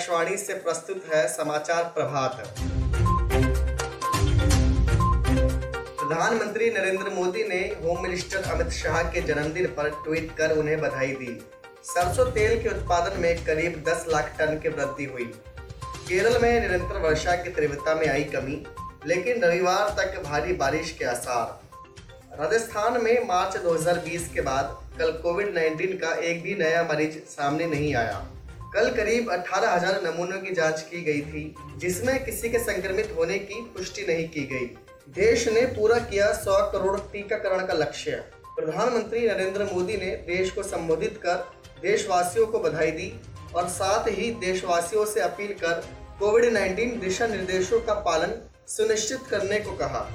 आकाशवाणी से प्रस्तुत है समाचार प्रभात। प्रधानमंत्री नरेंद्र मोदी ने होम मिनिस्टर अमित शाह के जन्मदिन पर ट्वीट कर उन्हें बधाई दी। सरसों तेल के उत्पादन में करीब 10 लाख टन की वृद्धि हुई। केरल में निरंतर वर्षा की तीव्रता में आई कमी, लेकिन रविवार तक भारी बारिश के आसार। राजस्थान में मार्च 2020 के बाद कल कोविड 19 का एक भी नया मरीज़ सामने नहीं आया। कल करीब 18,000 नमूनों की जाँच की गई थी जिसमें किसी के संक्रमित होने की पुष्टि नहीं की गई। देश ने पूरा किया 100 करोड़ टीकाकरण का लक्ष्य। प्रधानमंत्री नरेंद्र मोदी ने देश को संबोधित कर देशवासियों को बधाई दी और साथ ही देशवासियों से अपील कर कोविड 19 दिशा निर्देशों का पालन सुनिश्चित करने को कहा।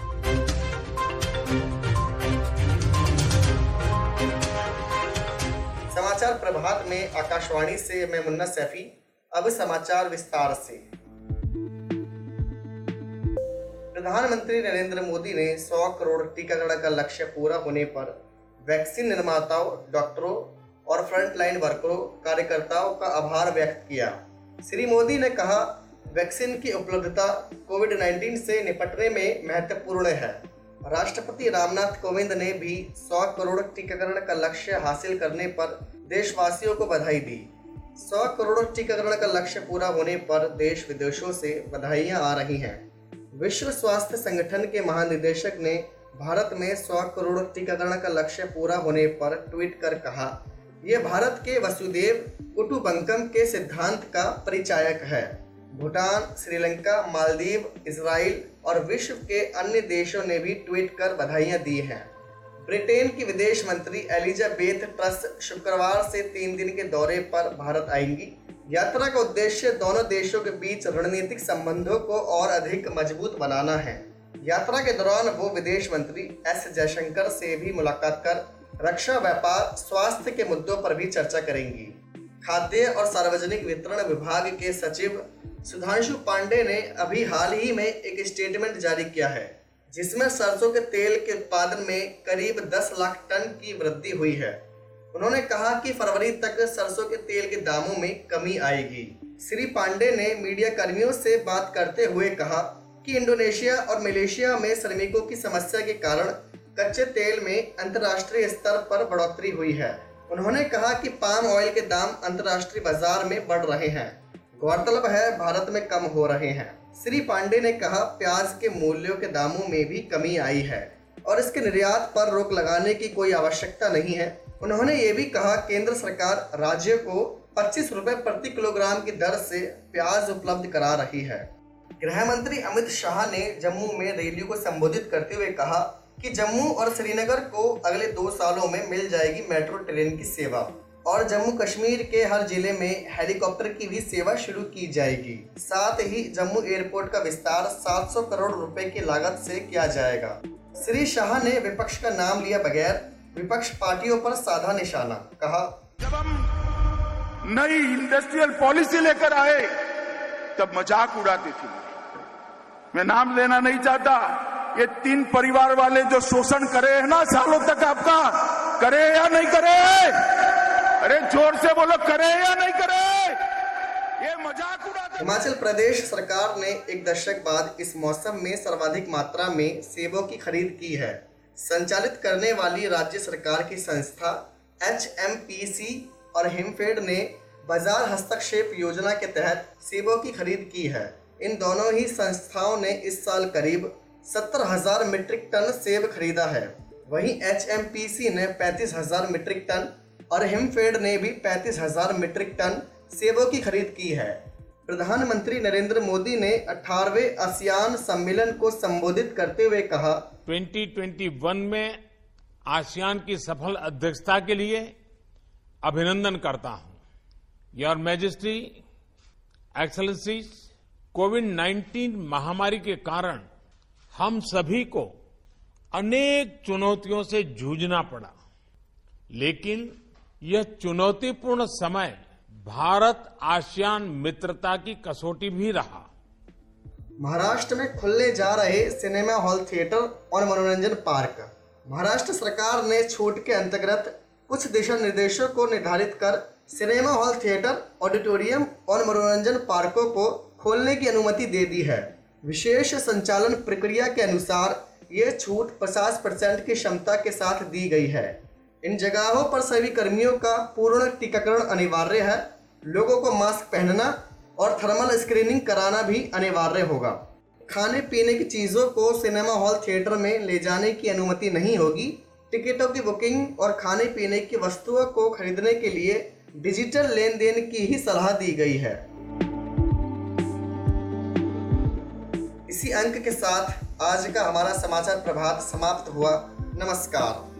समाचार प्रभात में आकाशवाणी से मैं मुन्ना सैफी, अब समाचार विस्तार से। प्रधानमंत्री नरेंद्र मोदी ने 100 करोड़ टीकाकरण का लक्ष्य पूरा होने पर वैक्सीन निर्माताओं, डॉक्टरों और फ्रंटलाइन वर्करों, कार्यकर्ताओं का आभार व्यक्त किया। श्री मोदी ने कहा, वैक्सीन की उपलब्धता कोविड 19 से निपटने में महत्वपूर्ण है। राष्ट्रपति रामनाथ कोविंद ने भी 100 करोड़ टीकाकरण का लक्ष्य हासिल करने पर देशवासियों को बधाई दी। 100 करोड़ टीकाकरण का लक्ष्य पूरा होने पर देश विदेशों से बधाइयाँ आ रही हैं। विश्व स्वास्थ्य संगठन के महानिदेशक ने भारत में 100 करोड़ टीकाकरण का लक्ष्य पूरा होने पर ट्वीट कर कहा यह भारत के वसुदेव कुटुबंकम के सिद्धांत का परिचायक है। भूटान, श्रीलंका, मालदीव इसराइल और विश्व के अन्य देशों ने भी ट्वीट कर बधाइयाँ दी हैं। ब्रिटेन की विदेश मंत्री एलिजाबेथ ट्रस शुक्रवार से तीन दिन के दौरे पर भारत आएँगी। यात्रा का उद्देश्य दोनों देशों के बीच रणनीतिक संबंधों को और अधिक मज़बूत बनाना है। यात्रा के दौरान वो विदेश मंत्री एस जयशंकर से भी मुलाकात कर रक्षा, व्यापार, स्वास्थ्य के मुद्दों पर भी चर्चा करेंगी। खाद्य और सार्वजनिक वितरण विभाग के सचिव सुधांशु पांडे ने अभी हाल ही में एक स्टेटमेंट जारी किया है, जिसमें सरसों के तेल के उत्पादन में करीब 10 लाख टन की वृद्धि हुई है। उन्होंने कहा कि फरवरी तक सरसों के तेल के दामों में कमी आएगी। श्री पांडे ने मीडिया कर्मियों से बात करते हुए कहा कि इंडोनेशिया और मलेशिया में श्रमिकों की समस्या के कारण कच्चे तेल में अंतर्राष्ट्रीय स्तर पर बढ़ोतरी हुई है। उन्होंने कहा कि पाम ऑयल के दाम अंतर्राष्ट्रीय बाज़ार में बढ़ रहे हैं। गौरतलब है, भारत में कम हो रहे हैं। श्री पांडे ने कहा, प्याज के मूल्यों के दामों में भी कमी आई है और इसके निर्यात पर रोक लगाने की कोई आवश्यकता नहीं है। उन्होंने ये भी कहा, केंद्र सरकार राज्यों को पच्चीस रुपए प्रति किलोग्राम की दर से प्याज उपलब्ध करा रही है। गृह मंत्री अमित शाह ने जम्मू में रैलियों को संबोधित करते हुए कहा कि जम्मू और श्रीनगर को अगले दो सालों में मिल जाएगी मेट्रो ट्रेन की सेवा। और जम्मू कश्मीर के हर ज़िले में हेलीकॉप्टर की भी सेवा शुरू की जाएगी। साथ ही जम्मू एयरपोर्ट का विस्तार 700 करोड़ रुपए की लागत से किया जाएगा। श्री शाह ने विपक्ष का नाम लिया बगैर विपक्ष पार्टियों पर साधा निशाना, कहा, जब हम नई इंडस्ट्रियल पॉलिसी लेकर आए, तब मज़ाक उड़ाती थी। मैं नाम लेना नहीं चाहता। ये तीन परिवार वाले जो शोषण करे है ना, सालों तक आपका, करे या नहीं करे? अरे ज़ोर से बोलो, करे या नहीं करे? ये मज़ाक उड़ाते हिमाचल प्रदेश सरकार ने एक दशक बाद इस मौसम में सर्वाधिक मात्रा में सेबों की खरीद की है। संचालित करने वाली राज्य सरकार की संस्था एचएमपीसी और हिमफेड ने बाज़ार हस्तक्षेप योजना के तहत सेबों की खरीद की है। इन दोनों ही संस्थाओं ने इस साल करीब सत्तर हज़ार मीट्रिक टन सेब खरीदा है। वहीं एच ने पैंतीस हज़ार मीट्रिक टन और हिमफेड ने भी पैंतीस हज़ार मीट्रिक टन सेबों की खरीद की है। प्रधानमंत्री नरेंद्र मोदी ने 18वें आसियान सम्मेलन को संबोधित करते हुए कहा 2021 में आसियान की सफल अध्यक्षता के लिए अभिनंदन करता हूँ। योर मैजेस्टी, एक्सलेंसीज, कोविड 19 महामारी के कारण हम सभी को अनेक चुनौतियों से जूझना पड़ा। लेकिन यह चुनौतीपूर्ण समय भारत आसियान मित्रता की कसौटी भी रहा। महाराष्ट्र में खुलने जा रहे सिनेमा हॉल थिएटर और मनोरंजन पार्क। महाराष्ट्र सरकार ने छूट के अंतर्गत कुछ दिशा निर्देशों को निर्धारित कर सिनेमा हॉल थिएटर, ऑडिटोरियम और मनोरंजन पार्कों को खोलने की अनुमति दे दी है। विशेष संचालन प्रक्रिया के अनुसार ये छूट 50 परसेंट की क्षमता के साथ दी गई है। इन जगहों पर सभी कर्मियों का पूर्ण टीकाकरण अनिवार्य है। लोगों को मास्क पहनना और थर्मल स्क्रीनिंग कराना भी अनिवार्य होगा। खाने पीने की चीज़ों को सिनेमा हॉल थिएटर में ले जाने की अनुमति नहीं होगी। टिकटों की बुकिंग और खाने पीने की वस्तुओं को खरीदने के लिए डिजिटल लेन देन की ही सलाह दी गई है। इसी अंक के साथ आज का हमारा समाचार प्रभात समाप्त हुआ। नमस्कार।